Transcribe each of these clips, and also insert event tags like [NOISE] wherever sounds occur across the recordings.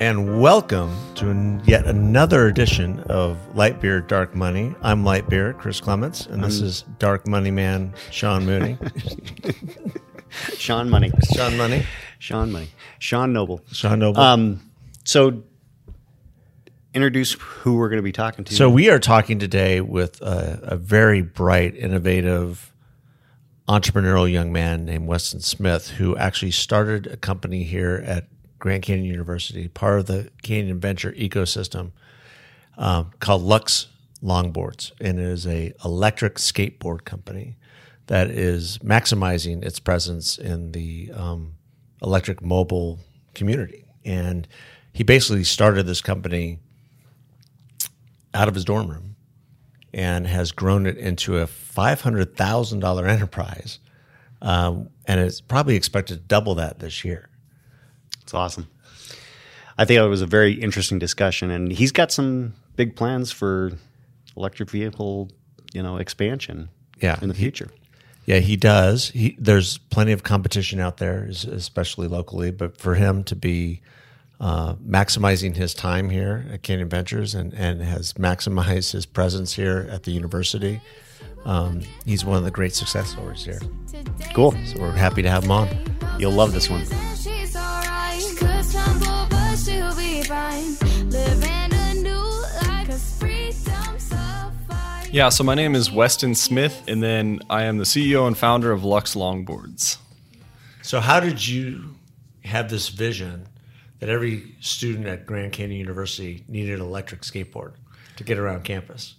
and welcome to yet another edition of Light Beer Dark Money. I'm Lightbeer, Chris Clements, and this is Dark Money Man, Sean Mooney. [LAUGHS] Sean Money. Sean Money, Sean Money. Sean Noble. Sean Noble. Um, so introduce who we're going to be talking to. so we are talking today with a, a very bright, innovative, entrepreneurial young man named Weston Smith, who actually started a company here at Grand Canyon University, part of the Canyon Venture ecosystem, um, called Lux Longboards, and it is a electric skateboard company that is maximizing its presence in the um, electric mobile community. And he basically started this company out of his dorm room and has grown it into a $500,000 enterprise. Um, and it's probably expected to double that this year. It's awesome. I think it was a very interesting discussion, and he's got some big plans for electric vehicle, you know, expansion. Yeah. in the He- future. Yeah, he does. He, there's plenty of competition out there, especially locally. But for him to be uh, maximizing his time here at Canyon Ventures and, and has maximized his presence here at the university, um, he's one of the great success stories here. Cool. So we're happy to have him on. You'll love this one. Yeah, so my name is Weston Smith, and then I am the CEO and founder of Lux Longboards. So, how did you have this vision that every student at Grand Canyon University needed an electric skateboard to get around campus?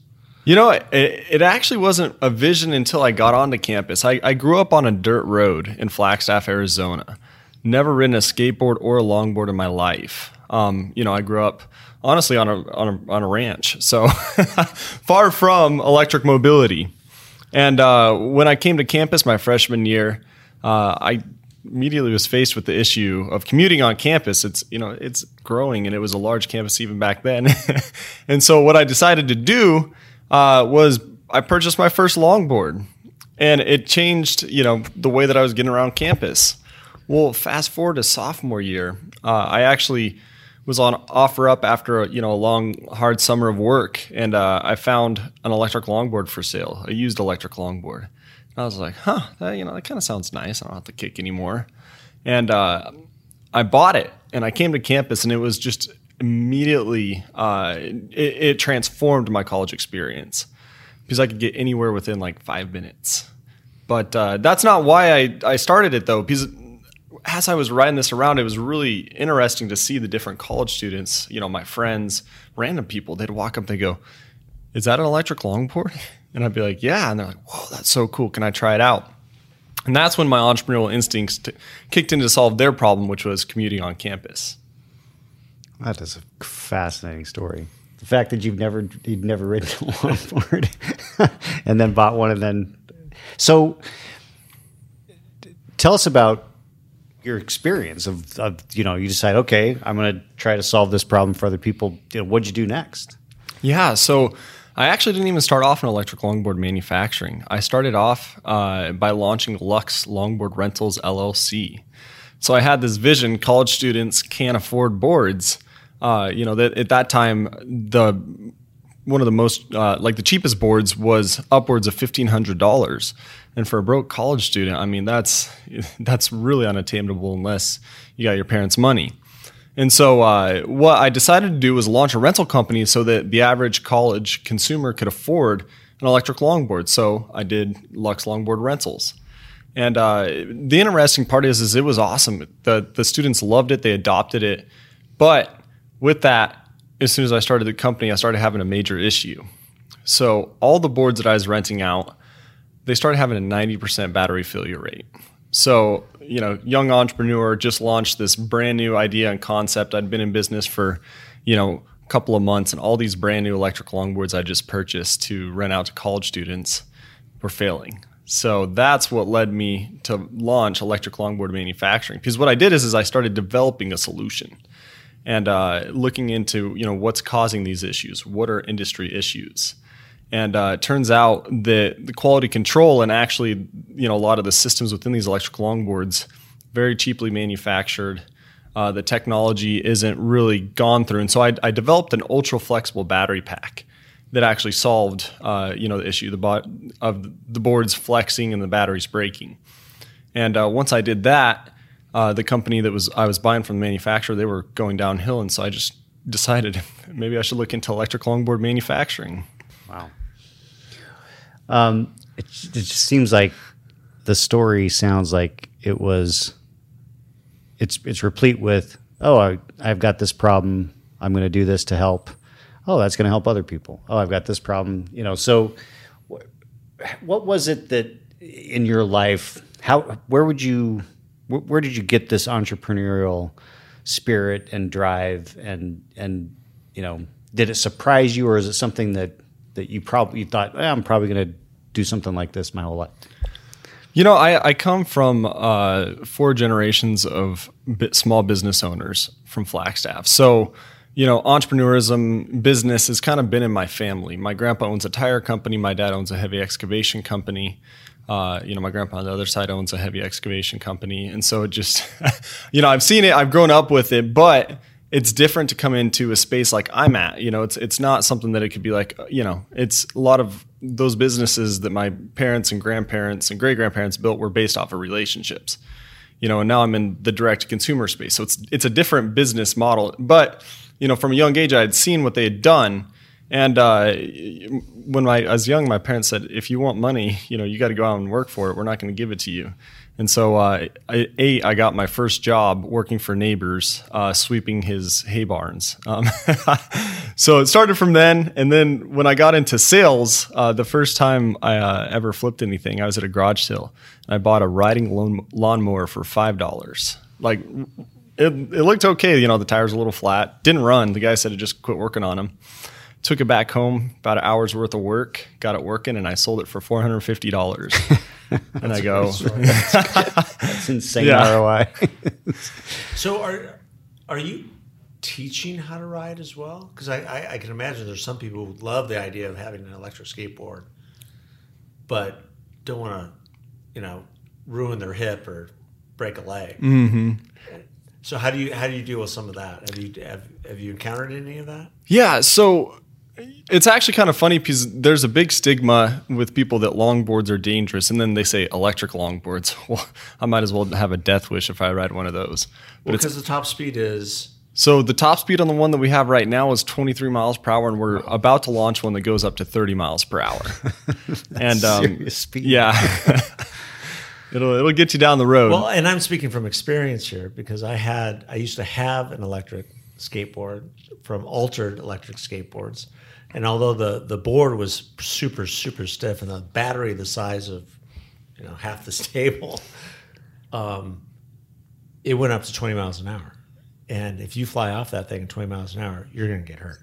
You know, it, it actually wasn't a vision until I got onto campus. I, I grew up on a dirt road in Flagstaff, Arizona. Never ridden a skateboard or a longboard in my life. Um, you know, I grew up honestly on a on a, on a ranch, so [LAUGHS] far from electric mobility. And uh, when I came to campus my freshman year, uh, I immediately was faced with the issue of commuting on campus. It's you know it's growing, and it was a large campus even back then. [LAUGHS] and so what I decided to do uh, was I purchased my first longboard, and it changed you know the way that I was getting around campus. Well, fast forward to sophomore year, uh, I actually was on OfferUp after you know a long hard summer of work, and uh, I found an electric longboard for sale, a used electric longboard. And I was like, huh, that, you know that kind of sounds nice. I don't have to kick anymore, and uh, I bought it, and I came to campus, and it was just immediately uh, it, it transformed my college experience because I could get anywhere within like five minutes. But uh, that's not why I, I started it though, because as I was riding this around, it was really interesting to see the different college students, you know, my friends, random people, they'd walk up, they go, Is that an electric longboard? [LAUGHS] And I'd be like, Yeah. And they're like, Whoa, that's so cool. Can I try it out? And that's when my entrepreneurial instincts t- kicked in to solve their problem, which was commuting on campus. That is a fascinating story. The fact that you've never you've never ridden a [LAUGHS] longboard [LAUGHS] and then bought one and then so tell us about your experience of, of you know you decide okay I'm going to try to solve this problem for other people. You know, what'd you do next? Yeah, so I actually didn't even start off in electric longboard manufacturing. I started off uh, by launching Lux Longboard Rentals LLC. So I had this vision: college students can't afford boards. Uh, you know, that at that time, the one of the most uh, like the cheapest boards was upwards of fifteen hundred dollars, and for a broke college student, I mean that's [LAUGHS] that's really unattainable unless you got your parents' money. And so, uh, what I decided to do was launch a rental company so that the average college consumer could afford an electric longboard. So I did Lux Longboard Rentals. And uh, the interesting part is, is it was awesome. The the students loved it. They adopted it. But with that, as soon as I started the company, I started having a major issue. So all the boards that I was renting out, they started having a 90% battery failure rate. So, you know, young entrepreneur just launched this brand new idea and concept. I'd been in business for, you know, a couple of months and all these brand new electric longboards I just purchased to rent out to college students were failing. So that's what led me to launch electric longboard manufacturing. Because what I did is, is I started developing a solution and uh, looking into you know what's causing these issues. What are industry issues? And uh, it turns out that the quality control and actually you know a lot of the systems within these electric longboards very cheaply manufactured. uh, the technology isn't really gone through. And so I, I developed an ultra flexible battery pack that actually solved, uh, you know, the issue the bo- of the boards flexing and the batteries breaking. And uh, once I did that, uh, the company that was I was buying from the manufacturer, they were going downhill, and so I just [LAUGHS] decided [LAUGHS] maybe I should look into electric longboard manufacturing. Wow. Um, it, it just seems like the story sounds like it was. It's it's replete with oh I, I've got this problem I'm going to do this to help oh that's going to help other people oh I've got this problem you know so wh- what was it that in your life how where would you where, where did you get this entrepreneurial spirit and drive and and you know did it surprise you or is it something that that you probably you thought eh, I'm probably going to do something like this my whole life You know, I, I come from uh, four generations of small business owners from Flagstaff. So, you know, entrepreneurism, business has kind of been in my family. My grandpa owns a tire company. My dad owns a heavy excavation company. Uh, you know, my grandpa on the other side owns a heavy excavation company. And so it just, [LAUGHS] you know, I've seen it, I've grown up with it, but it's different to come into a space like I'm at. You know, it's it's not something that it could be like, you know, it's a lot of those businesses that my parents and grandparents and great grandparents built were based off of relationships. You know, and now I'm in the direct consumer space. So it's it's a different business model. But, you know, from a young age I had seen what they had done. And uh, when I, was young, my parents said, if you want money, you know, you got to go out and work for it. We're not going to give it to you. And so, uh, I, eight, I got my first job working for neighbors, uh, sweeping his hay barns. Um, [LAUGHS] so it started from then. And then when I got into sales, uh, the first time I uh, ever flipped anything, I was at a garage sale. And I bought a riding lawn, lawnmower for $5. Like, it, it looked okay. You know, the tires a little flat. Didn't run. The guy said to just quit working on them. Took it back home, about an hour's worth of work, got it working, and I sold it for four hundred fifty dollars. [LAUGHS] and I go, [LAUGHS] that's insane Yeah. ROI [LAUGHS] So are are you teaching how to ride as well? Because I, I, I can imagine there's some people who love the idea of having an electric skateboard, but don't want to, you know, ruin their hip or break a leg. Mm-hmm. So how do you how do you deal with some of that? Have you have, have you encountered any of that? Yeah, so it's actually kind of funny because there's a big stigma with people that longboards are dangerous, and then they say electric longboards. [LAUGHS] Well, I might as well have a death wish if I ride one of those. But Because the top speed is so the top speed on the one that we have right now is 23 miles per hour, and we're about to launch one that goes up to 30 miles per hour. [LAUGHS] and um, speed. yeah, [LAUGHS] it'll it'll get you down the road. Well, and I'm speaking from experience here because I had I used to have an electric skateboard from altered electric skateboards, and although the the board was super super stiff and the battery the size of you know half this [LAUGHS] table, um, it went up to 20 miles an hour, and if you fly off that thing at 20 miles an hour, you're going to get hurt,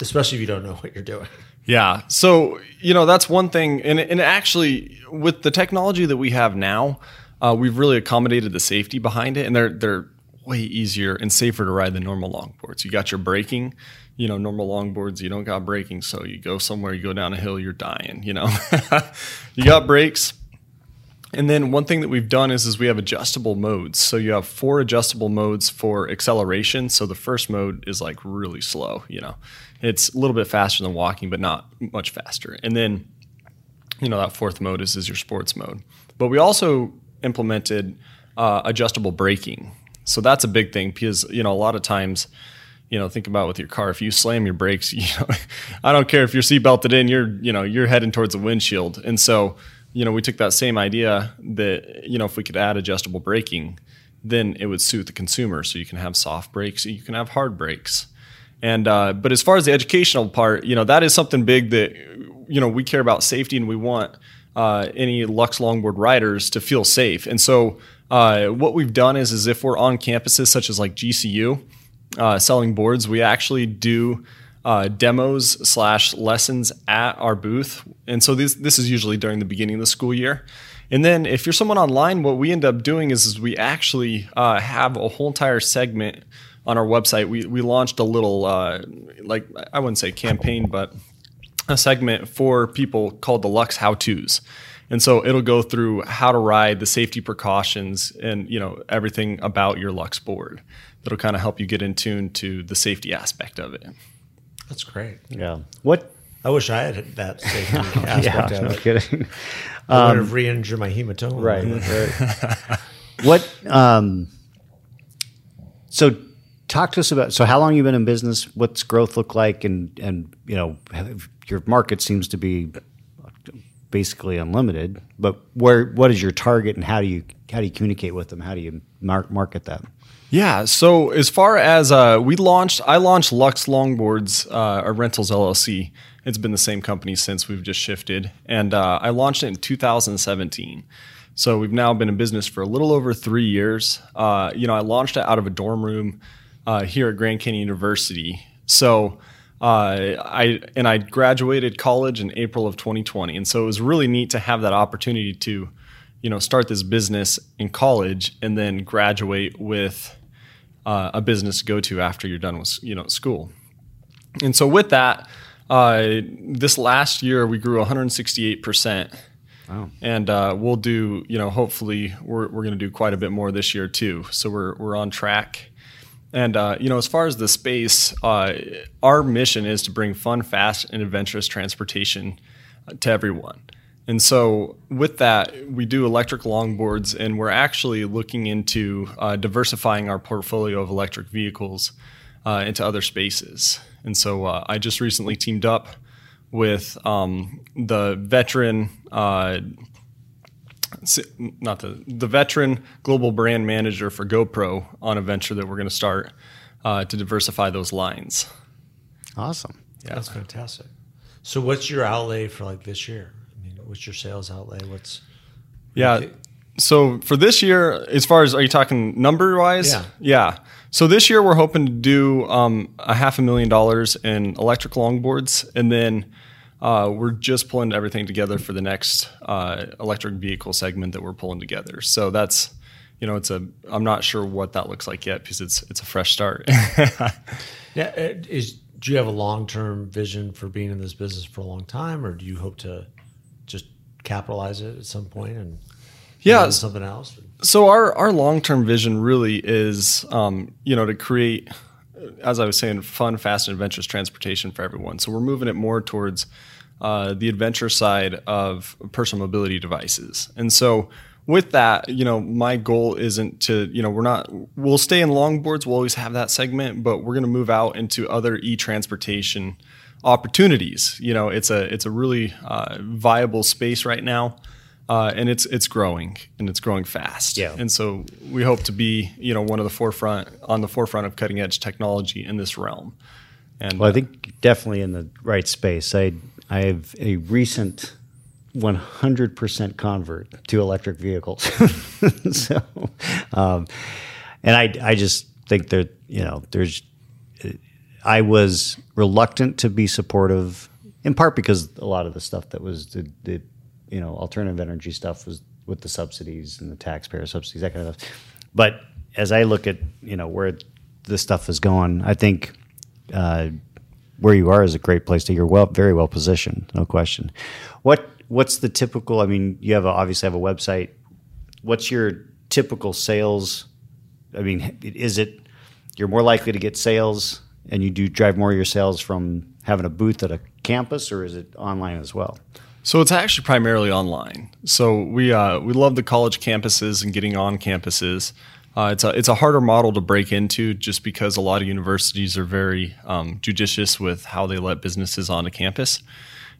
especially if you don't know what you're doing. Yeah. So, you know, that's one thing. And, and actually, with the technology that we have now, uh, we've really accommodated the safety behind it. And they're, they're way easier and safer to ride than normal longboards. You got your braking, you know, normal longboards, you don't got braking. So you go somewhere, you go down a hill, you're dying, you know. [LAUGHS] you got brakes. And then one thing that we've done is, is we have adjustable modes. So you have four adjustable modes for acceleration. So the first mode is like really slow, you know. It's a little bit faster than walking, but not much faster. And then, you know, that fourth mode is, is your sports mode. But we also implemented uh, adjustable braking. So that's a big thing because, you know, a lot of times, you know, think about with your car. If you slam your brakes, [LAUGHS] you know, I don't care if you're seat belted in, you're, you know, you're heading towards a windshield. And so, you know, we took that same idea that, you know, if we could add adjustable braking, then it would suit the consumer. So you can have soft brakes, you can have hard brakes. And uh, but as far as the educational part, you know, that is something big that you know we care about safety and we want uh, any Lux longboard riders to feel safe. And so uh, what we've done is is if we're on campuses such as like GCU uh, selling boards, we actually do uh, demos slash lessons at our booth. And so this this is usually during the beginning of the school year. And then if you're someone online, what we end up doing is, is we actually uh, have a whole entire segment on our website. We we launched a little uh, like I wouldn't say campaign, but a segment for people called the Lux How Tos. And so it'll go through how to ride, the safety precautions, and you know everything about your Lux board. That'll kind of help you get in tune to the safety aspect of it. That's great. Yeah. What? I wish I had that safety [LAUGHS] aspect Yeah. of No it. kidding. I would have re-injured my hematoma. Right. right. [LAUGHS] what? Um, so, talk to us about. So, how long you been in business? What's growth look like? And and you know, have- your market seems to be basically unlimited. But where? What is your target, and how do you how do you communicate with them? How do you mar- market that? Yeah. So as far as uh, we launched, I launched Lux Longboards, uh, or Rentals LLC. It's been the same company since we've just shifted, and uh, I launched it in 2017. So we've now been in business for a little over three years. Uh, you know, I launched it out of a dorm room uh, here at Grand Canyon University. So uh, I and I graduated college in April of 2020, and so it was really neat to have that opportunity to, you know, start this business in college and then graduate with uh, a business to go to after you're done with you know school. And so with that, uh, this last year we grew 168 percent. Wow. And uh, we'll do, you know, hopefully we're, we're going to do quite a bit more this year too. So we're, we're on track. And, uh, you know, as far as the space, uh, our mission is to bring fun, fast, and adventurous transportation uh, to everyone. And so, with that, we do electric longboards, and we're actually looking into uh, diversifying our portfolio of electric vehicles uh, into other spaces. And so, uh, I just recently teamed up with um, the veteran not the the veteran global brand manager for GoPro on a venture that we're going to start uh, to diversify those lines. Awesome. Yeah. That's fantastic. So, what's your outlay for like this year? I mean, what's your sales outlay? What's Yeah. So for this year, as far as are you talking number wise? Yeah. Yeah. So this year we're hoping to do um, a half a million dollars in electric longboards, and then uh, we're just pulling everything together for the next uh, electric vehicle segment that we're pulling together. So that's you know it's a I'm not sure what that looks like yet because it's it's a fresh start. [LAUGHS] yeah? uh, Is do you have a long term vision for being in this business for a long time, or do you hope to just capitalize it at some point and Yeah, something else? so our our long term vision really is um, you know to create as I was saying fun fast and adventurous transportation for everyone. So we're moving it more towards uh, the adventure side of personal mobility devices. And so with that you know my goal isn't to you know we're not we'll stay in longboards we'll always have that segment but we're going to move out into other e-transportation opportunities. You know it's a it's a really uh, viable space right now uh, and it's it's growing and it's growing fast. Yeah. And so we hope to be you know one of the forefront on the forefront of cutting edge technology in this realm. And Well, I think definitely in the right space. I I have a recent 100% convert to electric vehicles. [LAUGHS] so, um, and I I just think that you know there's I was reluctant to be supportive in part because a lot of the stuff that was the, the you know alternative energy stuff was with the subsidies and the taxpayer subsidies that kind of stuff. But as I look at you know where this stuff is going, I think uh, where you are is a great place to. You're well, very well positioned, no question. What what's the typical? I mean, you have a, obviously have a website. What's your typical sales? I mean, is it you're more likely to get sales, and you do drive more of your sales from having a booth at a campus, or is it online as well? So it's actually primarily online. So we uh, we love the college campuses and getting on campuses. Uh, it's a it's a harder model to break into just because a lot of universities are very um, judicious with how they let businesses onto campus,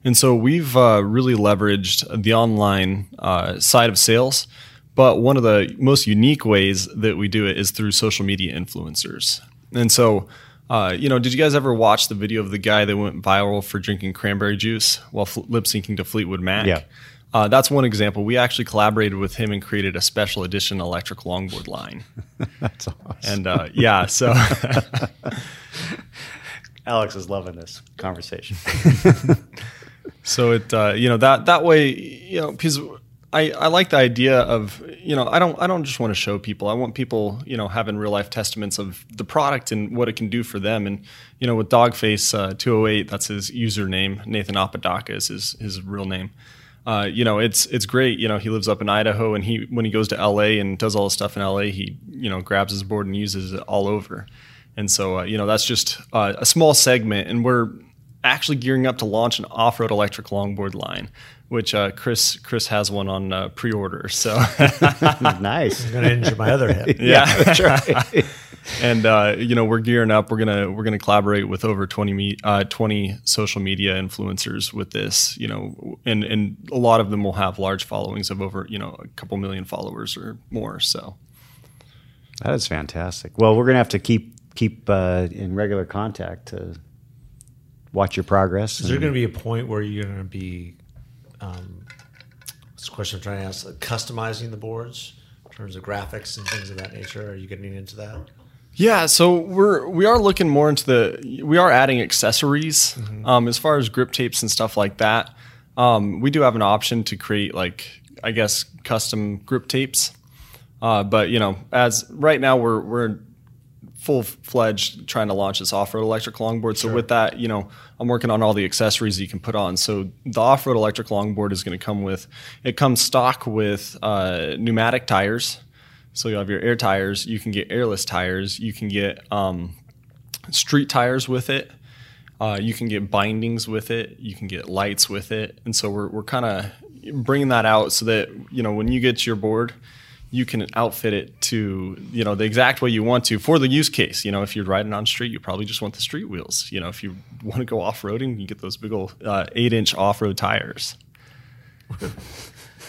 and so we've uh, really leveraged the online uh, side of sales. But one of the most unique ways that we do it is through social media influencers. And so, uh, you know, did you guys ever watch the video of the guy that went viral for drinking cranberry juice while fl- lip syncing to Fleetwood Mac? Yeah. Uh, that's one example. We actually collaborated with him and created a special edition electric longboard line. [LAUGHS] That's awesome. And uh, yeah, so [LAUGHS] Alex is loving this conversation. [LAUGHS] so it uh, you know that that way you know because I, I like the idea of you know I don't I don't just want to show people I want people you know having real life testaments of the product and what it can do for them and you know with Dogface uh, 208 that's his username Nathan Apodaca is his his real name uh, you know, it's it's great. You know, he lives up in Idaho, and he when he goes to LA and does all the stuff in LA, he you know grabs his board and uses it all over. And so, uh, you know, that's just uh, a small segment, and we're actually gearing up to launch an off-road electric longboard line, which uh, Chris Chris has one on uh, pre-order. So, [LAUGHS] nice. I'm going to injure my other hip. [LAUGHS] yeah, That's right. [LAUGHS] and uh, you know, we're gearing up. We're gonna we're gonna collaborate with over 20, me, uh, 20 social media influencers with this. You know, and and a lot of them will have large followings of over you know a couple million followers or more. So. That is fantastic. Well, we're gonna have to keep keep uh, in regular contact to watch your progress. Is there going to be a point where you're going to be, um, what's the question I'm trying to ask, like customizing the boards in terms of graphics and things of that nature? Are you getting into that? Yeah, so we're we are looking more into the we are adding accessories um, as far as grip tapes and stuff like that. Um, we do have an option to create like I guess custom grip tapes, uh, but you know as right now we're we're full fledged trying to launch this off road electric longboard. So with that, you know I'm working on all the accessories you can put on. So the off road electric longboard is going to come with it comes stock with uh, pneumatic tires. So you have your air tires. You can get airless tires. You can get um, street tires with it. Uh, you can get bindings with it. You can get lights with it. And so we're, we're kind of bringing that out so that you know when you get your board, you can outfit it to you know the exact way you want to for the use case. You know, if you're riding on street, you probably just want the street wheels. You know, if you [LAUGHS] want to go off roading, you get those big old uh, eight inch off road tires.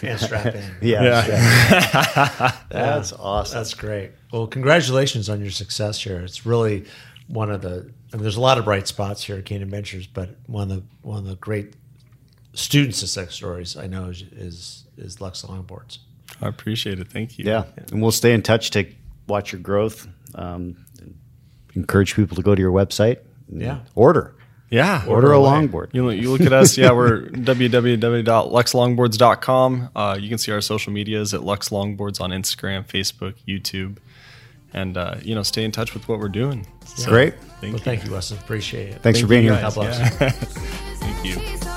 And strap in. [LAUGHS] Yeah, Yeah. [LAUGHS] that's awesome. That's great. Well, congratulations on your success here. It's really one of the. I mean, there's a lot of bright spots here at Canyon Ventures, but one of the one of the great student success stories I know is is, is Lux Longboards. I appreciate it. Thank you. Yeah, and we'll stay in touch to watch your growth. Um, encourage people to go to your website. and Yeah. order Yeah. order a away. longboard. You look, you look at us, yeah, we're [LAUGHS] www.luxlongboards.com. Uh, you can see our social medias at Lux Longboards on Instagram, Facebook, YouTube, and uh, you know, stay in touch with what we're doing. So, Great. Thank Well, you. thank you, Weston. Appreciate it. Thanks Thank for being here. guys. God bless. Yeah. [LAUGHS] thank you.